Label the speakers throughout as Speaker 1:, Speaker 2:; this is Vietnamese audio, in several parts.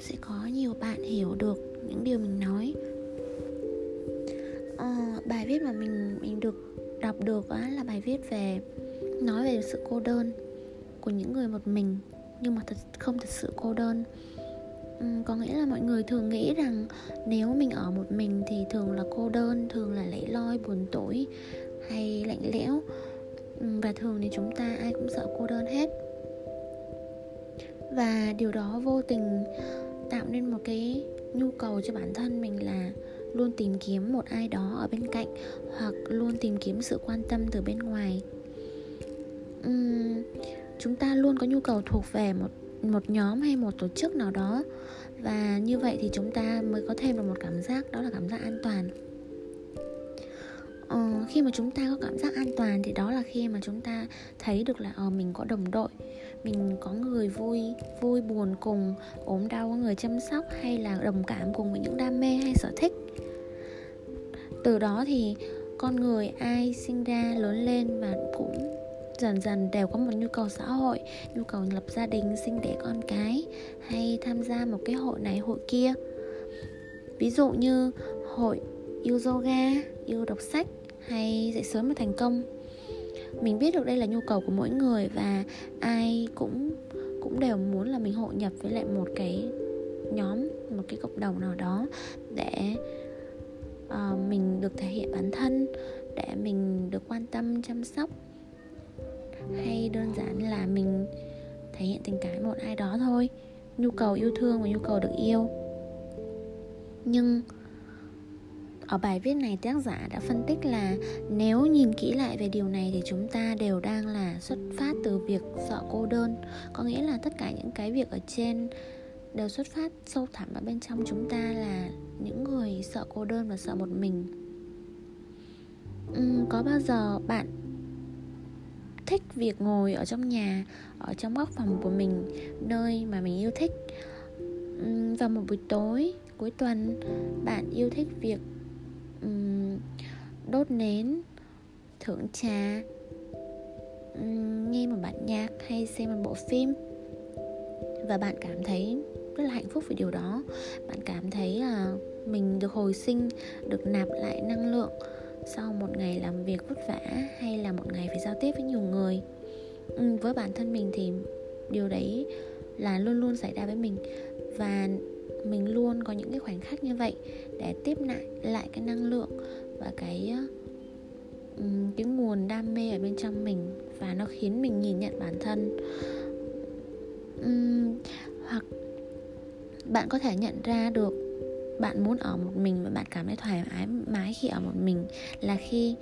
Speaker 1: sẽ có nhiều bạn hiểu được những điều mình nói. À, Bài viết mà mình mình được đọc được á là bài viết về nói về sự cô đơn của những người một mình nhưng mà thật không thật sự cô đơn. Ừ, có nghĩa là mọi người thường nghĩ rằng nếu mình ở một mình thì thường là cô đơn thường là lẻ loi buồn tủi hay lạnh lẽo. Ừ, và thường thì chúng ta ai cũng sợ cô đơn hết. Và điều đó vô tình tạo nên một cái nhu cầu cho bản thân mình là luôn tìm kiếm một ai đó ở bên cạnh hoặc luôn tìm kiếm sự quan tâm từ bên ngoài. Uhm, chúng ta luôn có nhu cầu thuộc về một một nhóm hay một tổ chức nào đó và như vậy thì chúng ta mới có thêm được một cảm giác đó là cảm giác an toàn. Ờ, khi mà chúng ta có cảm giác an toàn thì đó là khi mà chúng ta thấy được là ờ, mình có đồng đội mình có người vui vui buồn cùng, ốm đau, có người chăm sóc hay là đồng cảm cùng với những đam mê hay sở thích. Từ đó thì con người ai sinh ra, lớn lên và cũng dần dần đều có một nhu cầu xã hội, nhu cầu lập gia đình, sinh đẻ con cái hay tham gia một cái hội này, hội kia. Ví dụ như hội yêu yoga, yêu đọc sách hay dậy sớm và thành công mình biết được đây là nhu cầu của mỗi người và ai cũng cũng đều muốn là mình hội nhập với lại một cái nhóm một cái cộng đồng nào đó để uh, mình được thể hiện bản thân để mình được quan tâm chăm sóc. Hay đơn giản là mình thể hiện tình cảm một ai đó thôi. Nhu cầu yêu thương và nhu cầu được yêu. Nhưng ở bài viết này tác giả đã phân tích là nếu nhìn kỹ lại về điều này thì chúng ta đều đang là xuất phát từ việc sợ cô đơn. Có nghĩa là tất cả những cái việc ở trên đều xuất phát sâu thẳm ở bên trong chúng ta là những người sợ cô đơn và sợ một mình. Uhm, có bao giờ bạn thích việc ngồi ở trong nhà ở trong góc phòng của mình nơi mà mình yêu thích? Vào một buổi tối cuối tuần bạn yêu thích việc um, đốt nến thưởng trà um, nghe một bản nhạc hay xem một bộ phim. Và bạn cảm thấy rất là hạnh phúc vì điều đó. Bạn cảm thấy là mình được hồi sinh được nạp lại năng lượng sau một ngày làm việc vất vả hay là một ngày phải giao tiếp với nhiều người. Ừ, với bản thân mình thì điều đấy là luôn luôn xảy ra với mình. Và mình luôn có những cái khoảnh khắc như vậy để tiếp lại lại cái năng lượng và cái ờ, cái nguồn đam mê ở bên trong mình và nó khiến mình nhìn nhận bản thân. Uhm, hoặc bạn có thể nhận ra được bạn muốn ở một mình và bạn cảm thấy thoải mái mái khi ở một mình là khi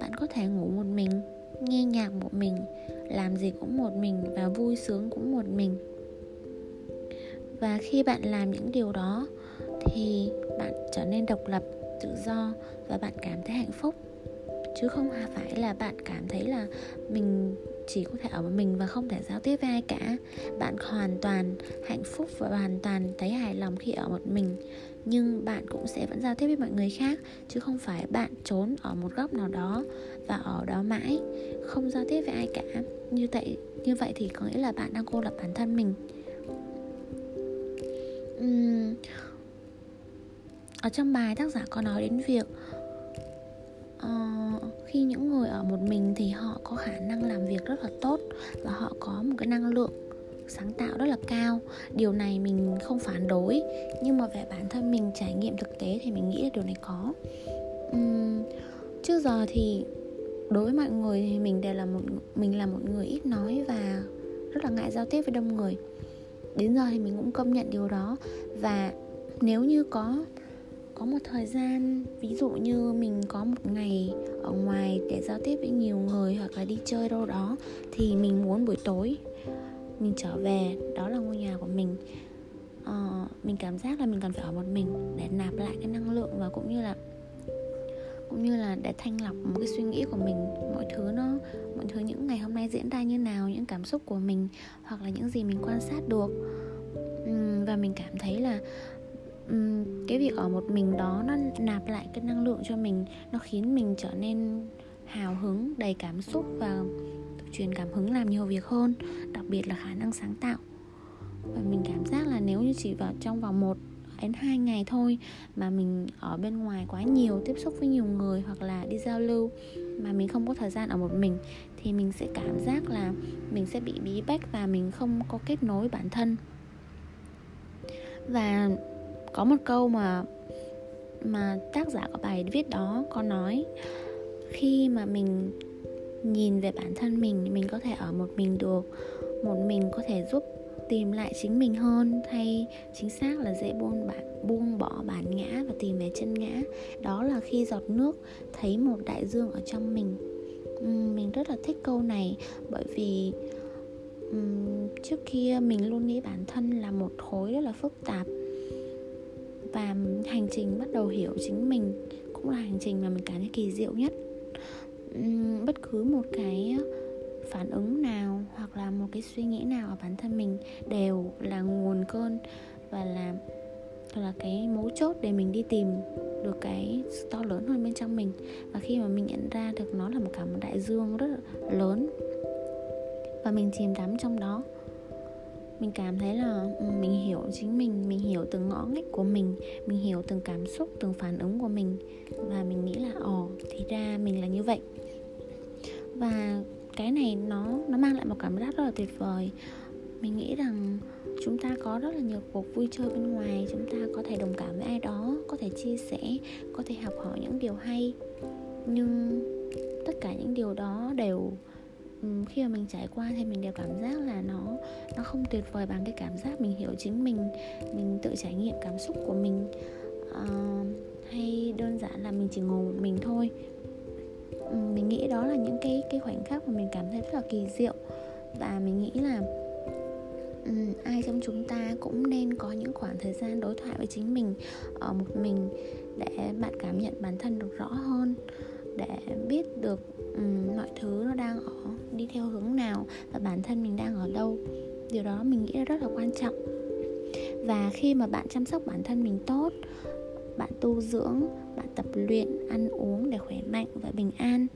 Speaker 1: bạn có thể ngủ một mình nghe nhạc một mình làm gì cũng một mình và vui sướng cũng một mình. Và khi bạn làm những điều đó thì bạn trở nên độc lập tự do và bạn cảm thấy hạnh phúc. Chứ không phải là bạn cảm thấy là mình chỉ có thể ở một mình và không thể giao tiếp với ai cả. Bạn hoàn toàn hạnh phúc và hoàn toàn thấy hài lòng khi ở một mình. Nhưng bạn cũng sẽ vẫn giao tiếp với mọi người khác chứ không phải bạn trốn ở một góc nào đó và ở đó mãi không giao tiếp với ai cả. Như vậy như vậy thì có nghĩa là bạn đang cô lập bản thân mình. Uhm, ở trong bài tác giả có nói đến việc uh, khi những người ở một mình thì họ có khả năng làm việc rất là tốt và họ có một cái năng lượng sáng tạo rất là cao. Điều này mình không phản đối nhưng mà về bản thân mình trải nghiệm thực tế thì mình nghĩ là điều này có. Uhm, trước giờ thì đối với mọi người thì mình đều là một mình là một người ít nói và rất là ngại giao tiếp với đông người. Đến giờ thì mình cũng công nhận điều đó. Và nếu như có có một thời gian ví dụ như mình có một ngày ở ngoài để giao tiếp với nhiều người hoặc là đi chơi đâu đó thì mình muốn buổi tối mình trở về đó là ngôi nhà của mình. À, mình cảm giác là mình cần phải ở một mình để nạp lại cái năng lượng và cũng như là cũng như là để thanh lọc một cái suy nghĩ của mình. Mọi thứ nó mọi thứ những ngày hôm nay diễn ra như nào những cảm xúc của mình hoặc là những gì mình quan sát được. Và mình cảm thấy là cái việc ở một mình đó nó nạp lại cái năng lượng cho mình, nó khiến mình trở nên hào hứng, đầy cảm xúc và truyền cảm hứng làm nhiều việc hơn, đặc biệt là khả năng sáng tạo. Và mình cảm giác là nếu như chỉ vào, trong vòng một đến hai ngày thôi mà mình ở bên ngoài quá nhiều, tiếp xúc với nhiều người hoặc là đi giao lưu mà mình không có thời gian ở một mình, thì mình sẽ cảm giác là mình sẽ bị bí bách và mình không có kết nối với bản thân. Và có một câu mà mà tác giả của bài viết đó có nói khi mà mình nhìn về bản thân mình mình có thể ở một mình được một mình có thể giúp tìm lại chính mình hơn hay chính xác là dễ buông bản buông bỏ bản ngã và tìm về chân ngã. Đó là khi giọt nước thấy một đại dương ở trong mình. Uhm, mình rất là thích câu này bởi vì um, trước kia mình luôn nghĩ bản thân là một khối rất là phức tạp và hành trình bắt đầu hiểu chính mình cũng là hành trình mà mình cảm thấy kỳ diệu nhất. Bất cứ một cái phản ứng nào hoặc là một cái suy nghĩ nào ở bản thân mình đều là nguồn cơn và là là cái mấu chốt để mình đi tìm được cái to lớn hơn bên trong mình. Và khi mà mình nhận ra được nó là một cả một đại dương rất là lớn và mình chìm đắm trong đó mình cảm thấy là ừ, mình hiểu chính mình mình hiểu từng ngõ ngách của mình mình hiểu từng cảm xúc, từng phản ứng của mình. Và mình nghĩ là, ồ, thì ra mình là như vậy. Và cái này nó nó mang lại một cảm giác rất là tuyệt vời. Mình nghĩ rằng chúng ta có rất là nhiều cuộc vui chơi bên ngoài, chúng ta có thể đồng cảm với ai đó, có thể chia sẻ, có thể học hỏi những điều hay. Nhưng tất cả những điều đó đều Ừ, khi mà mình trải qua thì mình đều cảm giác là nó nó không tuyệt vời bằng cái cảm giác mình hiểu chính mình mình tự trải nghiệm cảm xúc của mình. Uh, hay đơn giản là mình chỉ ngồi một mình thôi. Ừ, mình nghĩ đó là những cái cái khoảnh khắc mà mình cảm thấy rất là kỳ diệu. Và mình nghĩ là um, ai trong chúng ta cũng nên có những khoảng thời gian đối thoại với chính mình ở một mình để bạn cảm nhận bản thân được rõ hơn để biết được um, mọi thứ nó đang ở đi theo hướng nào và bản thân mình đang ở đâu. Điều đó mình nghĩ là rất là quan trọng. Và khi mà bạn chăm sóc bản thân mình tốt bạn tu dưỡng bạn tập luyện ăn uống để khỏe mạnh và bình an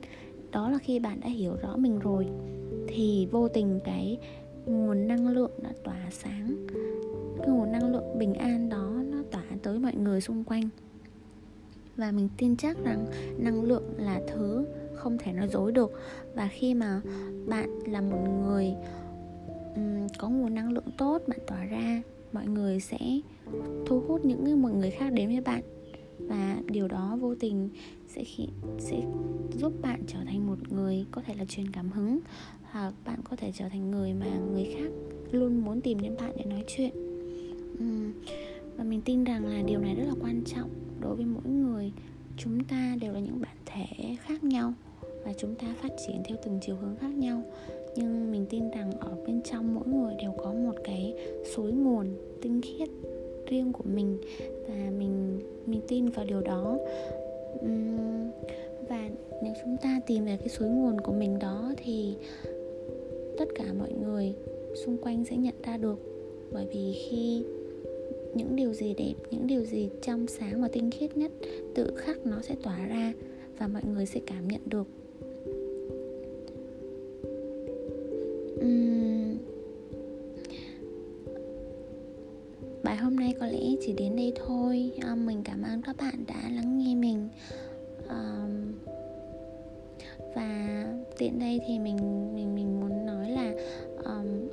Speaker 1: đó là khi bạn đã hiểu rõ mình rồi thì vô tình cái nguồn năng lượng đã tỏa sáng. Cái nguồn năng lượng bình an đó nó tỏa tới mọi người xung quanh và mình tin chắc rằng năng lượng là thứ không thể nói dối được. Và khi mà bạn là một người um, có nguồn năng lượng tốt bạn tỏa ra mọi người sẽ thu hút những mọi người khác đến với bạn. Và điều đó vô tình sẽ khi, sẽ giúp bạn trở thành một người có thể là truyền cảm hứng hoặc bạn có thể trở thành người mà người khác luôn muốn tìm đến bạn để nói chuyện. Uhm. và mình tin rằng là điều này rất là quan trọng đối với mỗi người, chúng ta đều là những bản thể khác nhau và chúng ta phát triển theo từng chiều hướng khác nhau. Nhưng mình tin rằng ở bên trong mỗi người đều có một cái suối nguồn tinh khiết riêng của mình và mình mình tin vào điều đó. Và nếu chúng ta tìm về cái suối nguồn của mình đó thì tất cả mọi người xung quanh sẽ nhận ra được. Bởi vì khi những điều gì đẹp những điều gì trong sáng và tinh khiết nhất tự khắc nó sẽ tỏa ra và mọi người sẽ cảm nhận được. Uhm, bài hôm nay có lẽ chỉ đến đây thôi. À, mình cảm ơn các bạn đã lắng nghe mình. À, và tiện đây thì mình mình mình muốn nói là um,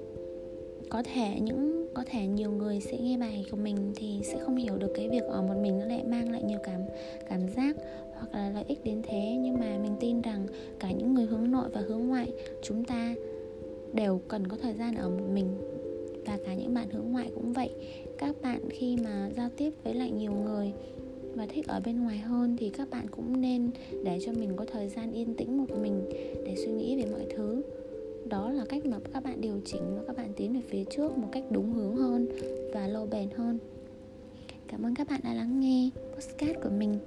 Speaker 1: có thể những có thể nhiều người sẽ nghe bài của mình thì sẽ không hiểu được cái việc ở một mình nó lại mang lại nhiều cảm cảm giác hoặc là lợi ích đến thế. Nhưng mà mình tin rằng cả những người hướng nội và hướng ngoại, chúng ta đều cần có thời gian ở một mình. Và cả những bạn hướng ngoại cũng vậy. Các bạn khi mà giao tiếp với lại nhiều người và thích ở bên ngoài hơn thì các bạn cũng nên để cho mình có thời gian yên tĩnh một mình để suy nghĩ về mọi thứ đó là cách mà các bạn điều chỉnh và các bạn tiến về phía trước một cách đúng hướng hơn và lâu bền hơn. Cảm ơn các bạn đã lắng nghe podcast của mình.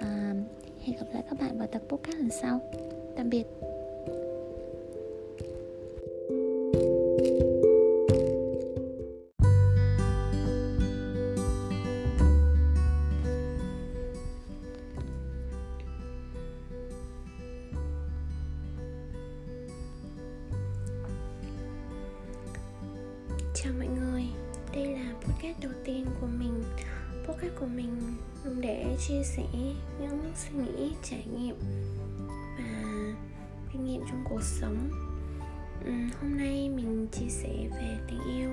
Speaker 1: À, hẹn gặp lại các bạn vào tập podcast lần sau. Tạm biệt. Của mình để chia sẻ những suy nghĩ, trải nghiệm và kinh nghiệm trong cuộc sống. Hôm nay mình chia sẻ về tình yêu.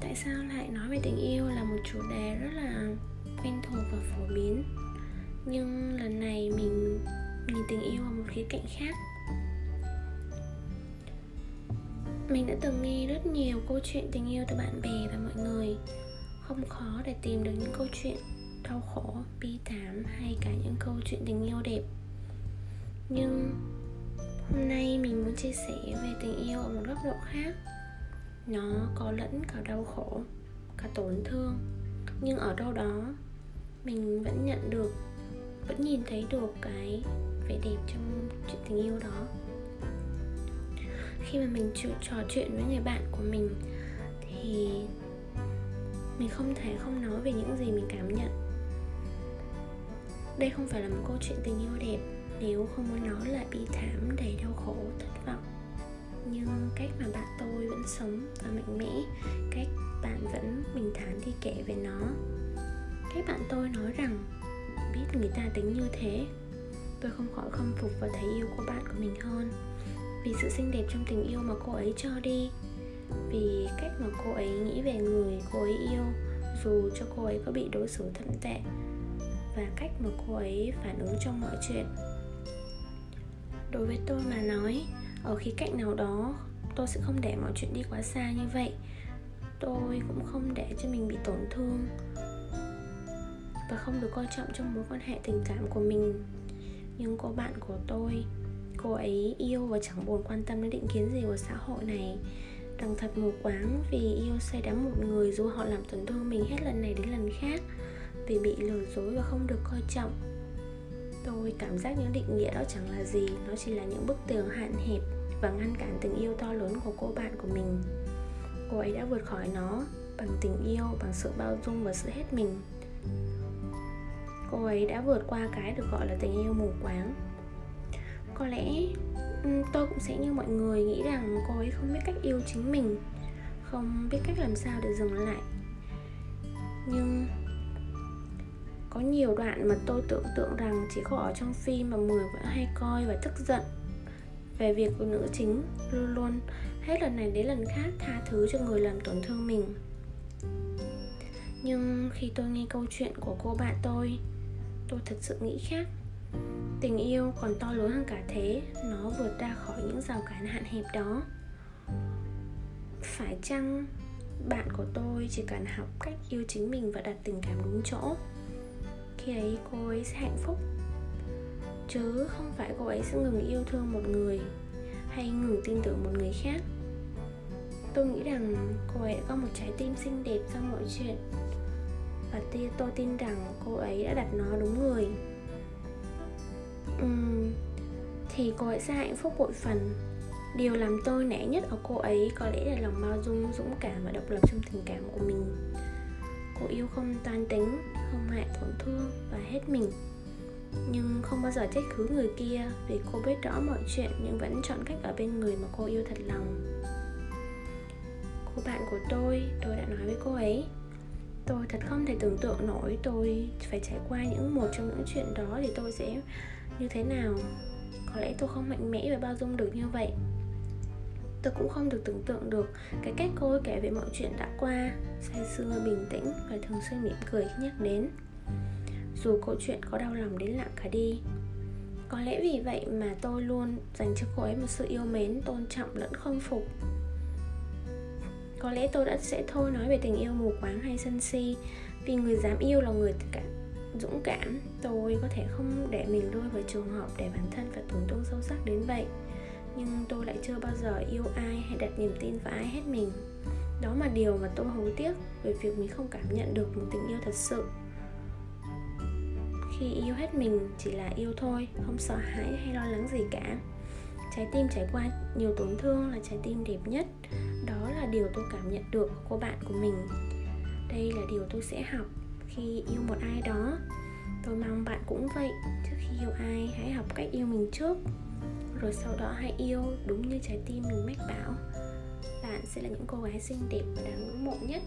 Speaker 1: Tại sao lại nói về tình yêu là một chủ đề rất là quen thuộc và phổ biến? Nhưng lần này mình nhìn tình yêu ở một khía cạnh khác. Mình đã từng nghe rất nhiều câu chuyện tình yêu từ bạn bè và mọi người. Không khó để tìm được những câu chuyện đau khổ, bi thảm hay cả những câu chuyện tình yêu đẹp. Nhưng hôm nay mình muốn chia sẻ về tình yêu ở một góc độ khác. Nó có lẫn cả đau khổ, cả tổn thương. Nhưng ở đâu đó, mình vẫn nhận được, vẫn nhìn thấy được cái vẻ đẹp trong chuyện tình yêu đó khi mà mình trò chuyện với người bạn của mình thì mình không thể không nói về những gì mình cảm nhận. Đây không phải là một câu chuyện tình yêu đẹp, nếu không muốn nói là bi thảm, đầy đau khổ, thất vọng. Nhưng cách mà bạn tôi vẫn sống và mạnh mẽ, cách bạn vẫn bình thản đi kể về nó. Cách bạn tôi nói rằng, biết người ta tính như thế, tôi không khỏi khâm phục và thấy yêu của bạn của mình hơn vì sự xinh đẹp trong tình yêu mà cô ấy cho đi. Vì cách mà cô ấy nghĩ về người cô ấy yêu, dù cho cô ấy có bị đối xử thậm tệ, và cách mà cô ấy phản ứng trong mọi chuyện. Đối với tôi mà nói, ở khía cạnh nào đó, tôi sẽ không để mọi chuyện đi quá xa như vậy. Tôi cũng không để cho mình bị tổn thương, và không được coi trọng trong mối quan hệ tình cảm của mình. Nhưng cô bạn của tôi cô ấy yêu và chẳng buồn quan tâm đến định kiến gì của xã hội này. Rằng thật mù quáng vì yêu say đắm một người dù họ làm tổn thương mình hết lần này đến lần khác, vì bị lừa dối và không được coi trọng. Tôi cảm giác những định nghĩa đó chẳng là gì, nó chỉ là những bức tường hạn hẹp và ngăn cản tình yêu to lớn của cô bạn của mình. Cô ấy đã vượt khỏi nó bằng tình yêu, bằng sự bao dung và sự hết mình. Cô ấy đã vượt qua cái được gọi là tình yêu mù quáng có lẽ tôi cũng sẽ như mọi người nghĩ rằng cô ấy không biết cách yêu chính mình, không biết cách làm sao để dừng lại. Nhưng có nhiều đoạn mà tôi tưởng tượng rằng chỉ có ở trong phim mà mười vẫn hay coi và tức giận về việc của nữ chính luôn luôn hết lần này đến lần khác tha thứ cho người làm tổn thương mình. Nhưng khi tôi nghe câu chuyện của cô bạn tôi tôi thật sự nghĩ khác tình yêu còn to lớn hơn cả thế, nó vượt ra khỏi những rào cản hạn hẹp đó. Phải chăng bạn của tôi chỉ cần học cách yêu chính mình và đặt tình cảm đúng chỗ, khi ấy cô ấy sẽ hạnh phúc? Chứ không phải cô ấy sẽ ngừng yêu thương một người hay ngừng tin tưởng một người khác. Tôi nghĩ rằng cô ấy đã có một trái tim xinh đẹp trong mọi chuyện, và tôi tin rằng cô ấy đã đặt nó đúng người uhm, thì cô ấy sẽ hạnh phúc bội phần. Điều làm tôi nể nhất ở cô ấy có lẽ là lòng bao dung dũng cảm và độc lập trong tình cảm của mình. Cô yêu không toan tính không ngại tổn thương và hết mình. Nhưng không bao giờ trách cứ người kia vì cô biết rõ mọi chuyện nhưng vẫn chọn cách ở bên người mà cô yêu thật lòng. Cô bạn của tôi tôi đã nói với cô ấy tôi thật không thể tưởng tượng nổi tôi phải trải qua những một trong những chuyện đó thì tôi sẽ như thế nào? Có lẽ tôi không mạnh mẽ và bao dung được như vậy. Tôi cũng không được tưởng tượng được cái cách cô ấy kể về mọi chuyện đã qua, say sưa, bình tĩnh và thường xuyên mỉm cười khi nhắc đến. Dù câu chuyện có đau lòng đến lặng cả đi. Có lẽ vì vậy mà tôi luôn dành cho cô ấy một sự yêu mến, tôn trọng lẫn không phục. Có lẽ tôi đã sẽ thôi nói về tình yêu mù quáng hay sân si, vì người dám yêu là người cả dũng cảm. Tôi có thể không để mình rơi vào trường hợp để bản thân phải tổn thương sâu sắc đến vậy. Nhưng tôi lại chưa bao giờ yêu ai hay đặt niềm tin vào ai hết mình. Đó mà điều mà tôi hối tiếc về việc mình không cảm nhận được một tình yêu thật sự. Khi yêu hết mình chỉ là yêu thôi, không sợ hãi hay lo lắng gì cả. Trái tim trải qua nhiều tổn thương là trái tim đẹp nhất. Đó là điều tôi cảm nhận được của cô bạn của mình. Đây là điều tôi sẽ học khi yêu một ai đó. Tôi mong bạn cũng vậy, trước khi yêu ai, hãy học cách yêu mình trước, rồi sau đó hãy yêu đúng như trái tim mình mách bảo. Bạn sẽ là những cô gái xinh đẹp và đáng ngưỡng mộ nhất.